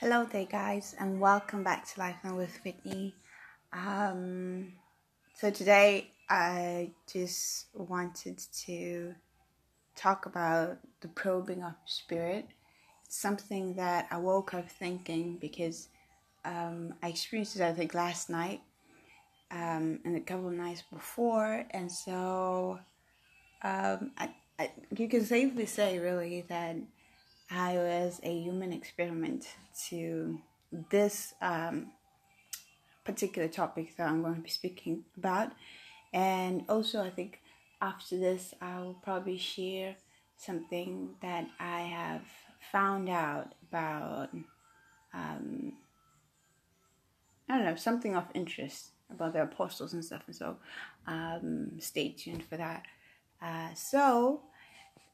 Hello there, guys, and welcome back to Life and with Whitney. Um, so today I just wanted to talk about the probing of spirit. It's something that I woke up thinking because um, I experienced it, I think, last night um, and a couple of nights before, and so um, I, I, you can safely say, really, that I was a human experiment to this um, particular topic that I'm going to be speaking about. And also, I think after this, I will probably share something that I have found out about, um, I don't know, something of interest about the apostles and stuff. And so, um, stay tuned for that. Uh, so,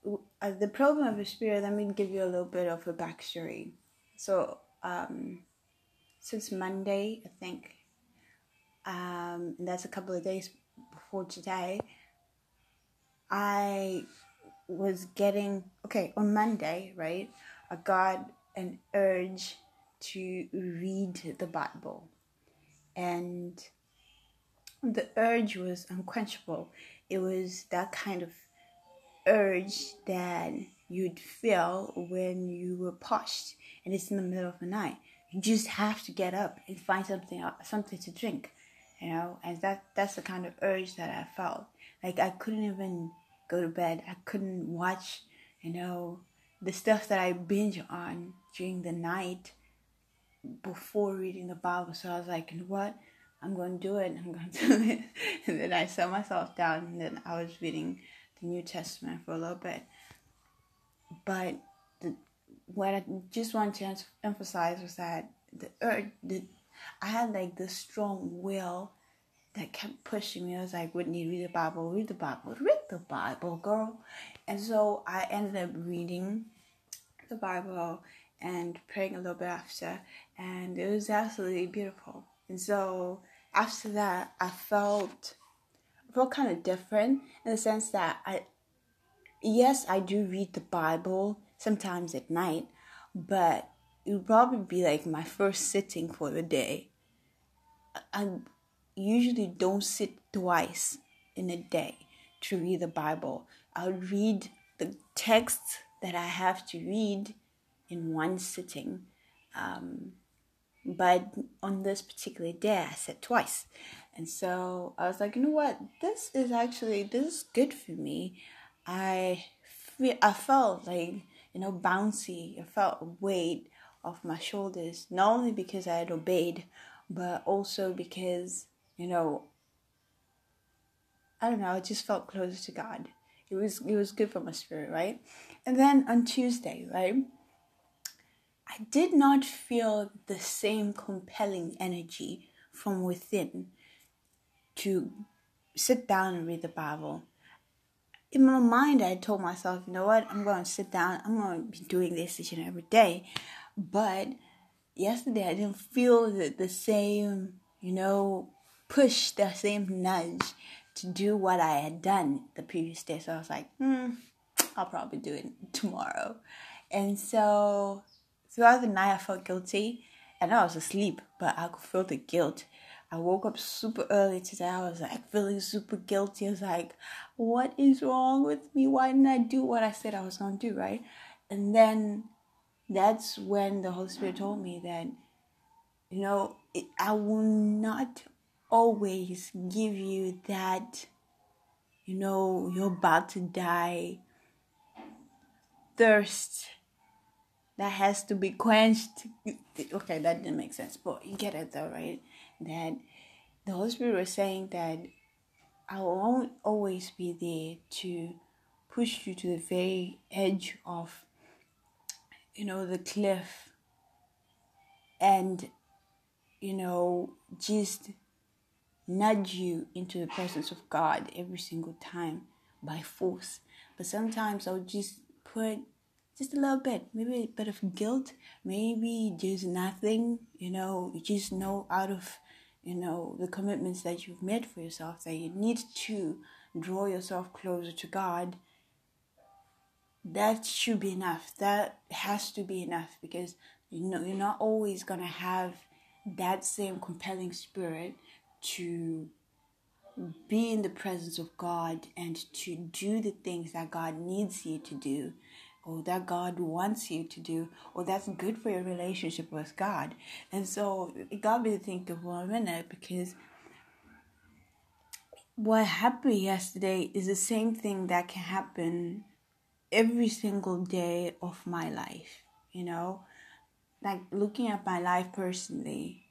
uh, the problem of the spirit, let me give you a little bit of a backstory. So, um, since Monday, I think, um, that's a couple of days before today, I was getting, okay, on Monday, right, I got an urge to read the Bible. And the urge was unquenchable. It was that kind of urge that you'd feel when you were pushed and it's in the middle of the night. You just have to get up and find something something to drink, you know. And that that's the kind of urge that I felt. Like I couldn't even go to bed. I couldn't watch, you know, the stuff that I binge on during the night before reading the Bible. So I was like, you know what? I'm going to do it. I'm going to do it. and then I sat myself down and then I was reading New Testament for a little bit. But the, what I just want to emphasize was that the urge, the, I had like this strong will that kept pushing me. I was like, "Would Whitney, read the Bible, read the Bible, read the Bible, girl. And so I ended up reading the Bible and praying a little bit after, and it was absolutely beautiful. And so after that, I felt felt kind of different in the sense that I, yes, I do read the Bible sometimes at night, but it would probably be like my first sitting for the day. I usually don't sit twice in a day to read the Bible. I'll read the text that I have to read in one sitting. Um, but on this particular day, I sat twice. And so I was like, you know what? This is actually this is good for me. I I felt like you know bouncy. I felt weight off my shoulders, not only because I had obeyed, but also because you know I don't know. I just felt closer to God. It was it was good for my spirit, right? And then on Tuesday, right? I did not feel the same compelling energy from within to sit down and read the Bible. In my mind, I told myself, you know what, I'm going to sit down, I'm going to be doing this each and every day. But yesterday, I didn't feel the, the same, you know, push, the same nudge to do what I had done the previous day. So I was like, hmm, I'll probably do it tomorrow. And so throughout the night, I felt guilty. And I was asleep, but I could feel the guilt. I woke up super early today. I was like feeling super guilty. I was like, what is wrong with me? Why didn't I do what I said I was going to do, right? And then that's when the Holy Spirit told me that, you know, it, I will not always give you that, you know, you're about to die thirst that has to be quenched. Okay, that didn't make sense, but you get it though, right? That the Holy Spirit was saying that I won't always be there to push you to the very edge of, you know, the cliff and, you know, just nudge you into the presence of God every single time by force. But sometimes I'll just put just a little bit, maybe a bit of guilt, maybe just nothing, you know, just know out of you know, the commitments that you've made for yourself, that you need to draw yourself closer to God, that should be enough. That has to be enough because You know, you're not always gonna have that same compelling spirit to be in the presence of God and to do the things that God needs you to do or that God wants you to do or that's good for your relationship with God. And so it got me to think of one minute because what happened yesterday is the same thing that can happen every single day of my life, you know? Like looking at my life personally,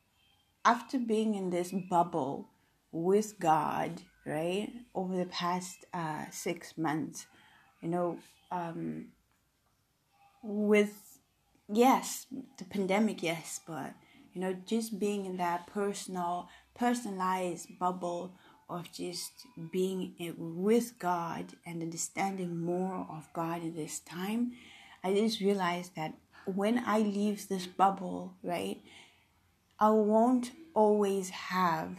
after being in this bubble with God, right, over the past uh, six months, you know, um, with, yes, the pandemic, yes, but, you know, just being in that personal, personalized bubble of just being with God and understanding more of God in this time, I just realized that when I leave this bubble, right, I won't always have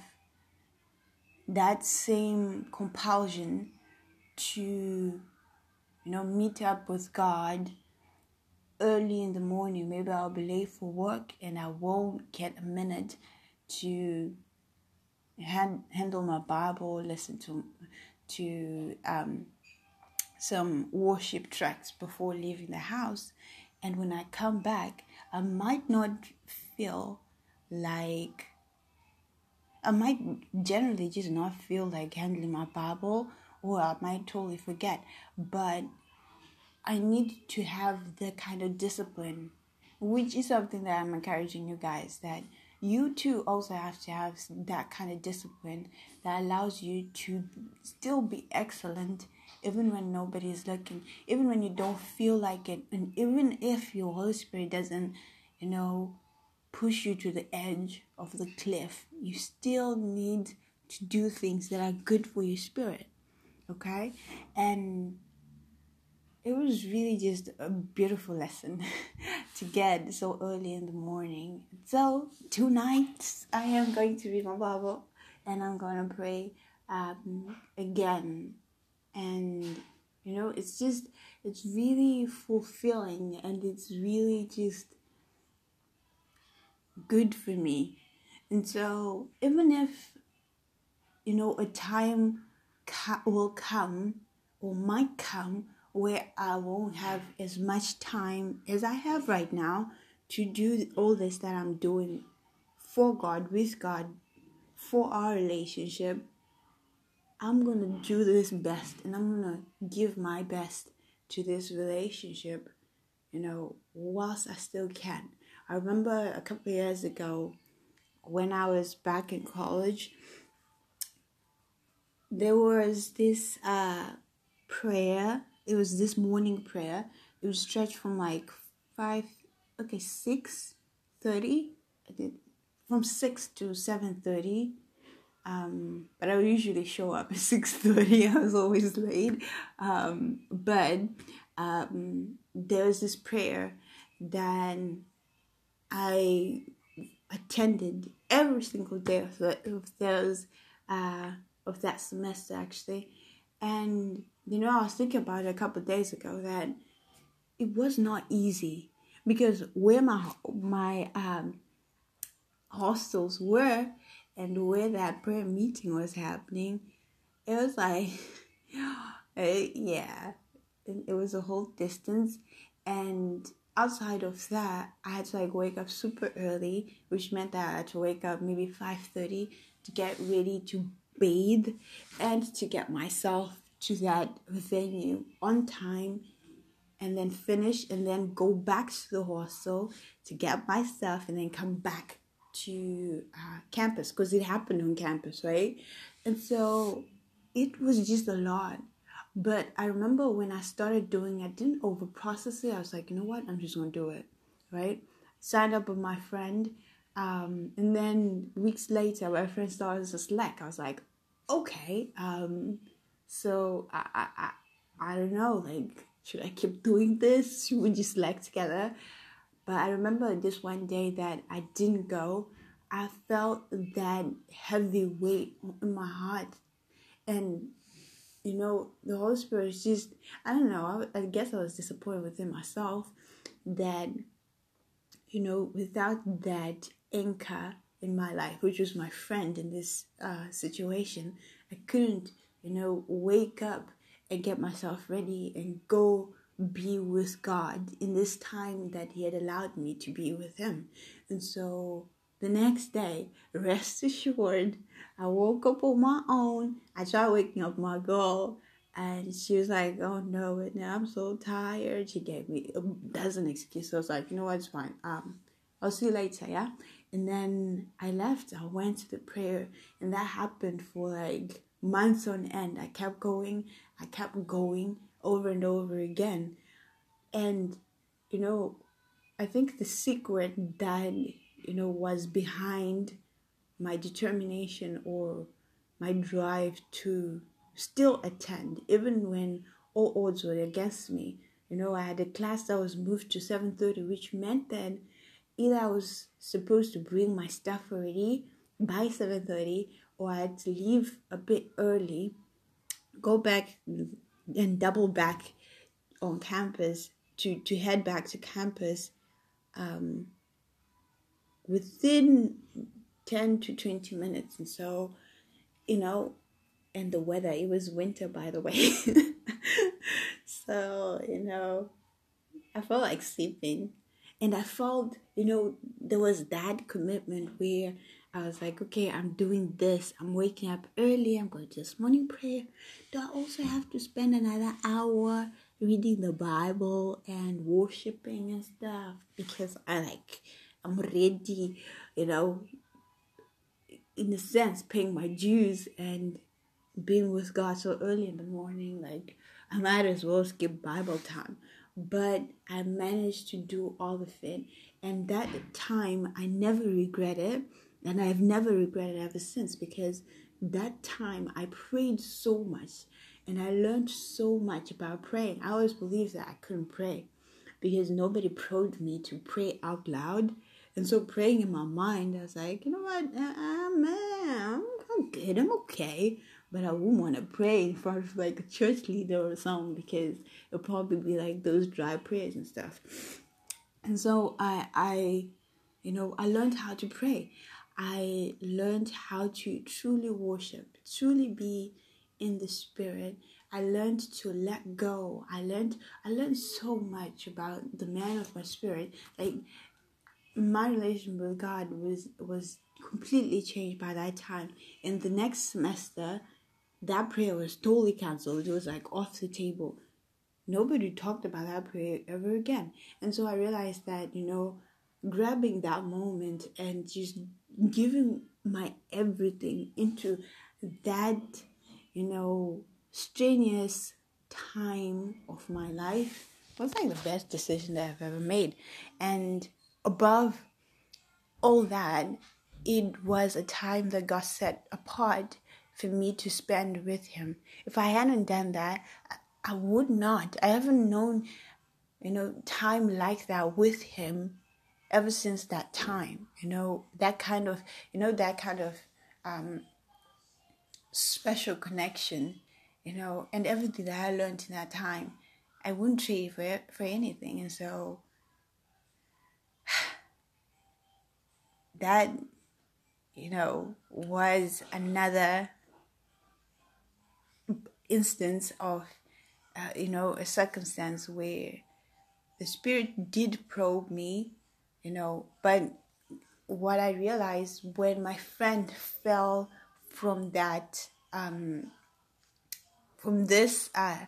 that same compulsion to, you know, meet up with God early in the morning. Maybe I'll be late for work and I won't get a minute to hand, handle my Bible, listen to to um, some worship tracks before leaving the house. And when I come back, I might not feel like I might generally just not feel like handling my Bible, or I might totally forget. But I need to have the kind of discipline, which is something that I'm encouraging you guys that you too also have to have that kind of discipline that allows you to still be excellent even when nobody is looking, even when you don't feel like it, and even if your Holy Spirit doesn't, you know, push you to the edge of the cliff, you still need to do things that are good for your spirit. Okay? And it was really just a beautiful lesson to get so early in the morning. So tonight I am going to read my Bible and I'm going to pray um, again. And you know, it's just it's really fulfilling and it's really just good for me. And so even if you know a time ca- will come or might come where I won't have as much time as I have right now to do all this that I'm doing for God, with God, for our relationship. I'm gonna do this best and I'm gonna give my best to this relationship, you know, whilst I still can. I remember a couple of years ago when I was back in college, there was this uh, prayer it was this morning prayer. It was stretched from like five, okay, six thirty. I did from six to seven thirty. Um, but I would usually show up at six thirty. I was always late. Um, but um, there was this prayer that I attended every single day of, the, of those uh, of that semester actually, and you know, I was thinking about it a couple days ago that it was not easy because where my my um, hostels were and where that prayer meeting was happening, it was like, it, yeah, it was a whole distance, and outside of that, I had to like wake up super early, which meant that I had to wake up maybe five thirty to get ready to bathe and to get myself to that venue on time and then finish and then go back to the hostel to get my stuff and then come back to uh, campus because it happened on campus, right? And so it was just a lot. But I remember when I started doing I didn't over process it. I was like, you know what? I'm just going to do it, right? Signed up with my friend. Um, and then weeks later, my friend started to Slack. I was like, okay, um, so I, I, I, I don't know, like, should I keep doing this? Should we just like together? But I remember this one day that I didn't go. I felt that heavy weight in my heart. And, you know, the Holy Spirit is just, I don't know, I, I guess I was disappointed within myself that, you know, without that anchor in my life, which was my friend in this uh, situation, I couldn't, you know, wake up and get myself ready and go be with God in this time that He had allowed me to be with Him. And so the next day, rest assured, I woke up on my own. I tried waking up my girl, and she was like, "Oh no, and I'm so tired." She gave me a dozen excuses. I was like, "You know what? It's fine. Um, I'll see you later, yeah." And then I left. I went to the prayer, and that happened for like months on end. I kept going. I kept going over and over again, and you know, I think the secret that you know was behind my determination or my drive to still attend even when all odds were against me you know i had a class that was moved to 7.30 which meant that either i was supposed to bring my stuff already by 7.30 i had to leave a bit early go back and double back on campus to, to head back to campus um, within 10 to 20 minutes. And so, you know, and the weather, it was winter, by the way. so, you know, I felt like sleeping. And I felt, you know, there was that commitment where I was like, okay, I'm doing this. I'm waking up early. I'm going to this morning prayer. Do I also have to spend another hour reading the Bible and worshiping and stuff? Because I like, I'm ready, you know, in a sense, paying my dues and being with God so early in the morning. Like, I might as well skip Bible time. But I managed to do all of it. And that time, I never regret it. And I've never regretted ever since because that time I prayed so much and I learned so much about praying. I always believed that I couldn't pray because nobody probed me to pray out loud. And so praying in my mind, I was like, you know what, uh, man, I'm good, I'm okay. But I wouldn't want to pray in front of like a church leader or something because it'll probably be like those dry prayers and stuff. And so I, I, you know, I learned how to pray. I learned how to truly worship, truly be in the spirit. I learned to let go. I learned I learned so much about the man of my spirit. Like my relation with God was was completely changed by that time. In the next semester, that prayer was totally cancelled. It was like off the table. Nobody talked about that prayer ever again. And so I realized that, you know, grabbing that moment and just giving my everything into that, you know, strenuous time of my life was like the best decision that I've ever made. And above all that, it was a time that God set apart for me to spend with Him. If I hadn't done that, I would not. I haven't known, you know, time like that with Him ever since that time. You know, that kind of, you know, that kind of um, special connection, you know, and everything that I learned in that time, I wouldn't trade for for anything. And so that, you know, was another instance of, uh, you know, a circumstance where the spirit did probe me you know but what i realized when my friend fell from that um from this uh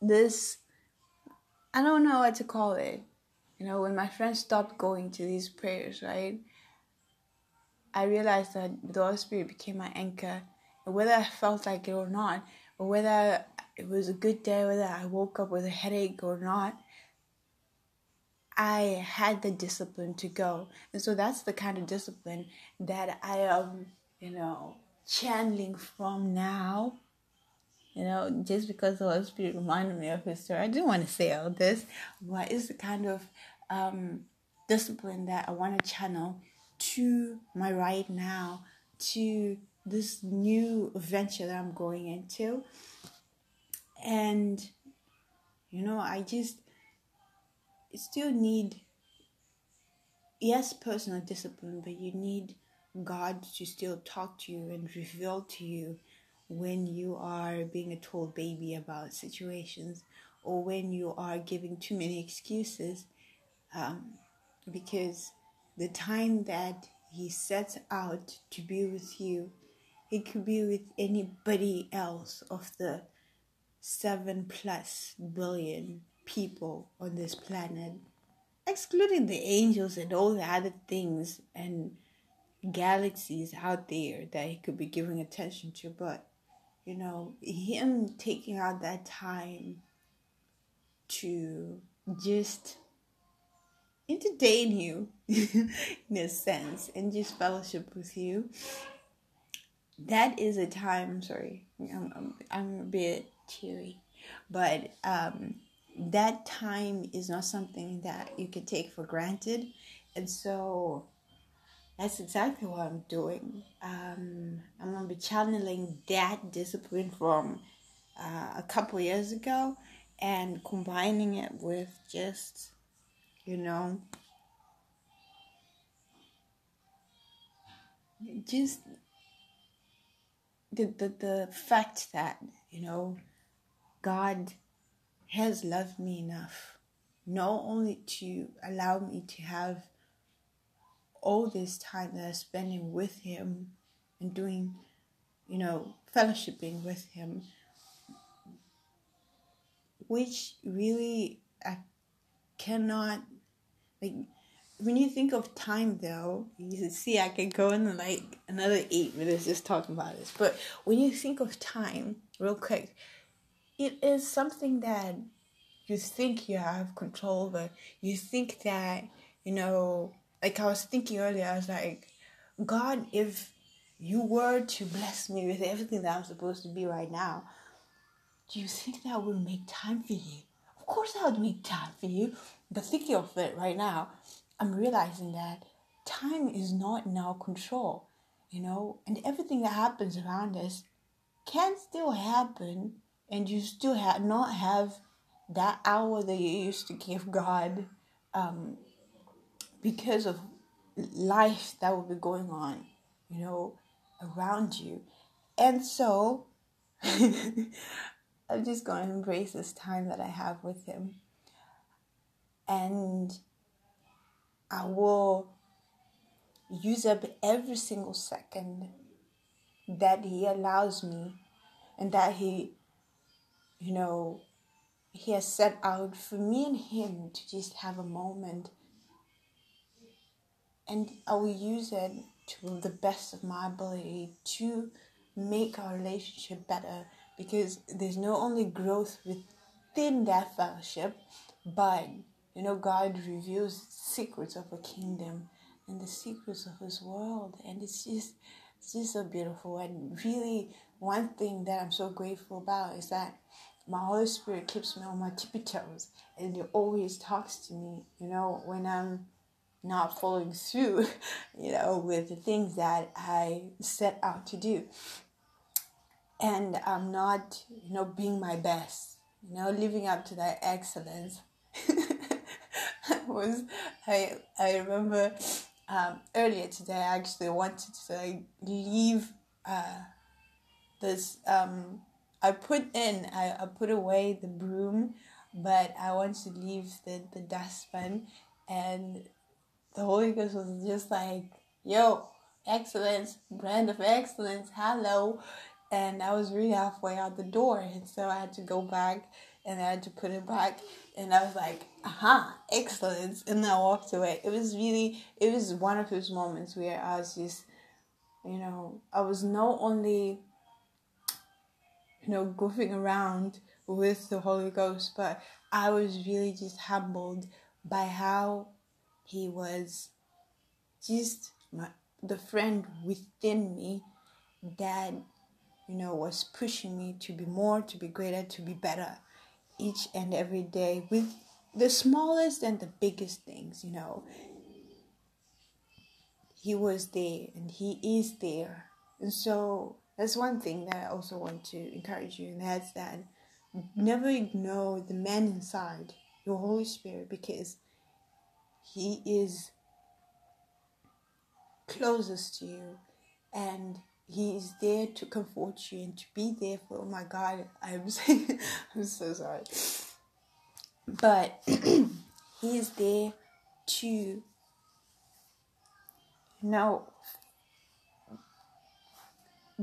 this i don't know what to call it. You know when my friend stopped going to these prayers right? I realized that the holy spirit became my anchor. And whether i felt like it or not or whether it was a good day whether i woke up with a headache or not I had the discipline to go. And so that's the kind of discipline that I am, you know, channeling from now. You know, just because the Holy Spirit reminded me of his story. I didn't want to say all this, but it's the kind of um, discipline that I want to channel to my right now, to this new venture that I'm going into. And, you know, I just still need yes, personal discipline, but you need God to still talk to you and reveal to you when you are being a total baby about situations or when you are giving too many excuses um, because the time that he sets out to be with you it could be with anybody else of the seven plus billion people on this planet excluding the angels and all the other things and galaxies out there that he could be giving attention to but you know him taking out that time to just entertain you in a sense and just fellowship with you that is a time sorry i'm, I'm, I'm a bit teary but um, that time is not something that you can take for granted. And so that's exactly what i'm doing. Um, i'm going to be channeling that discipline from uh, a couple years ago and combining it with just you know just the, the the fact that you know god has loved me enough not only to allow me to have all this time that i'm spending with him and doing you know fellowshipping with him which really I cannot like when you think of time though you see i can go in like another eight minutes just talking about this but when you think of time real quick it is something that you think you have control over. You think that you know like i was thinking earlier i was like god if you were to bless me with everything that i'm supposed to be right now do you think that would make time for you? Of course that would make time for you. But thinking of it right now I'm realizing that time is not in our control, you know, and everything that happens around us can still happen, and you still have not have that hour that you used to give God um, because of life that will be going on, you know, around you. And so I'm just going to embrace this time that I have with Him. And I will use up every single second that He allows me and that He, you know, He has set out for me and Him to just have a moment. And I will use it to the best of my ability to make our relationship better because there's not only growth within that fellowship, but you know, God reveals secrets of a kingdom and the secrets of His world, and it's just, it's just so beautiful. And really, one thing that I'm so grateful about is that my Holy Spirit keeps me on my tippy toes, and it always talks to me. You know, when I'm not following through, you know, with the things that I set out to do, and I'm not, you know, being my best, you know, living up to that excellence. was I I remember um, earlier today I actually wanted to like, leave uh, this um, I put in I, I put away the broom but I want to leave the, the dustbin and the Holy Ghost was just like yo excellence brand of excellence hello and I was really halfway out the door and so I had to go back and I had to put it back and I was like, aha, excellence. And I walked away. It was really, it was one of those moments where I was just, you know, I was not only, you know, goofing around with the Holy Ghost, but I was really just humbled by how he was just my, the friend within me that, you know, was pushing me to be more, to be greater, to be better each and every day with the smallest and the biggest things, you know. He was there and he is there. And so that's one thing that I also want to encourage you, and that's that never ignore the man inside, your Holy Spirit, because he is closest to you and he is there to comfort you and to be there for oh my god i'm saying i'm so sorry. But he is there to know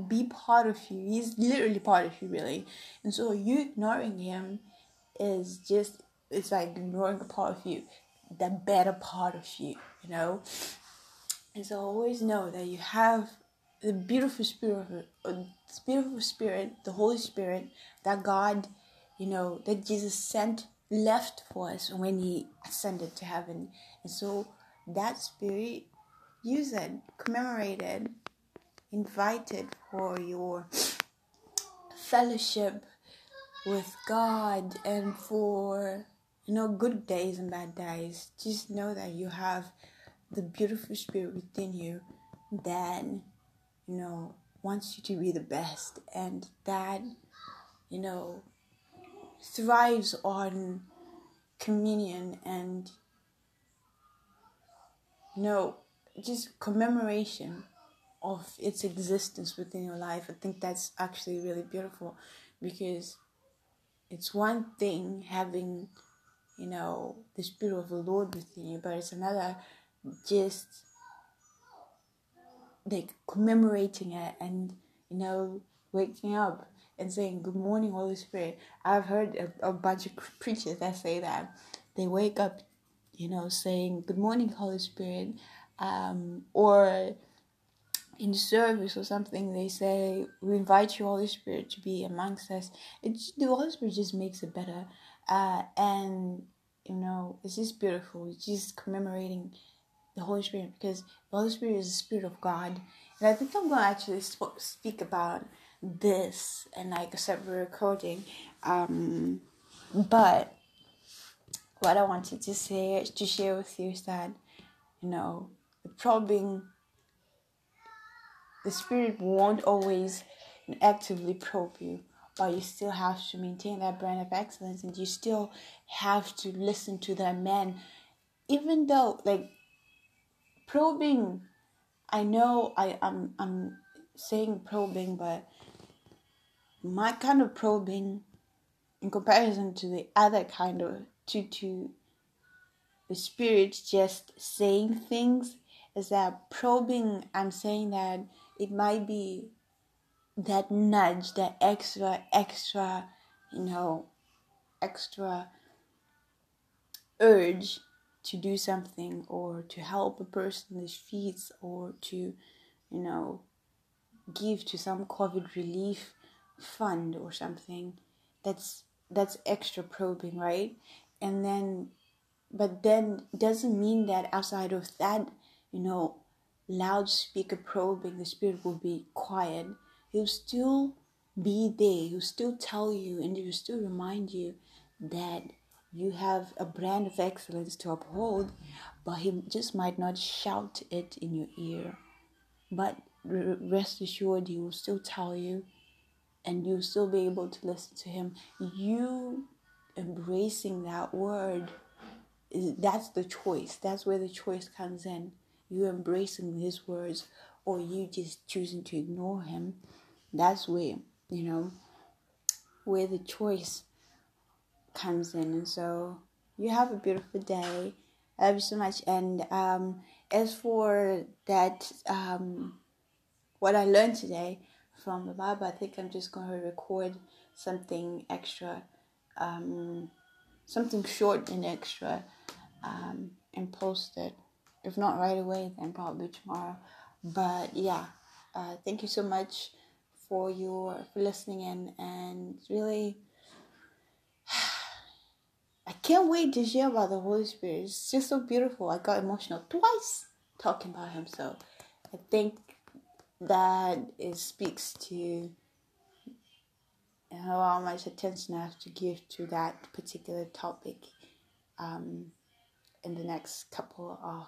be part of you. He's literally part of you really. And so you ignoring him is just it's like ignoring a part of you the better part of you you know? And so always know that you have the beautiful spirit, uh, beautiful spirit, the Holy Spirit that God, you know, that Jesus sent left for us when He ascended to heaven. And so that spirit, use it, commemorate it, invite it for your fellowship with God and for you know good days and bad days. Just know that you have the beautiful spirit within you that you know wants you to be the best and that you know thrives on communion and you know just commemoration of its existence within your life i think that's actually really beautiful because it's one thing having you know the spirit of the lord within you but it's another just like commemorating it and you know waking up and saying good morning holy spirit. I've heard a, a bunch of preachers that say that. They wake up you know saying good morning holy spirit um, or in service or something they say we invite you holy spirit to be amongst us it's the holy spirit just makes it better uh, and you know it's just beautiful it's just commemorating the Holy Spirit because the Holy Spirit is the Spirit of God. And I think I'm going to actually sp- speak about this and like a separate recording. Um, but what I wanted to say to share with you is that you know the probing the spirit won't always actively probe you but you still have to maintain that brand of excellence and you still have to listen to that man. Even though like probing i know i I'm, I'm saying probing but my kind of probing in comparison to the other kind of to to the spirit just saying things is that probing i'm saying that it might be that nudge that extra extra you know extra urge to do something or to help a person with fees or to you know give to some covid relief fund or something. That's that's extra probing right? And then but then doesn't mean that outside of that you know loudspeaker probing the spirit will be quiet he'll still be there he'll still tell you and he'll still remind you that you have a brand of excellence to uphold, but he just might not shout it in your ear. But rest assured, he will still tell you, and you'll still be able to listen to him. You embracing that word, that's the choice. That's where the choice comes in. You embracing his words, or you just choosing to ignore him. That's where, you know, where the choice comes in. And so you have a beautiful day. I love you so much. And um, as for that, um, what I learned today from the Bible, I think I'm just going to record something extra, um, something short and extra, um, and post it. If not right away, then probably tomorrow. But yeah, uh, thank you so much for your for listening in and really I can't wait to share about the Holy Spirit. It's just so beautiful. I got emotional twice talking about Him. So I think that it speaks to how much attention I have to give to that particular topic um, in the next couple of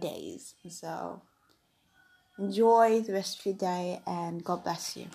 days. So enjoy the rest of your day and God bless you.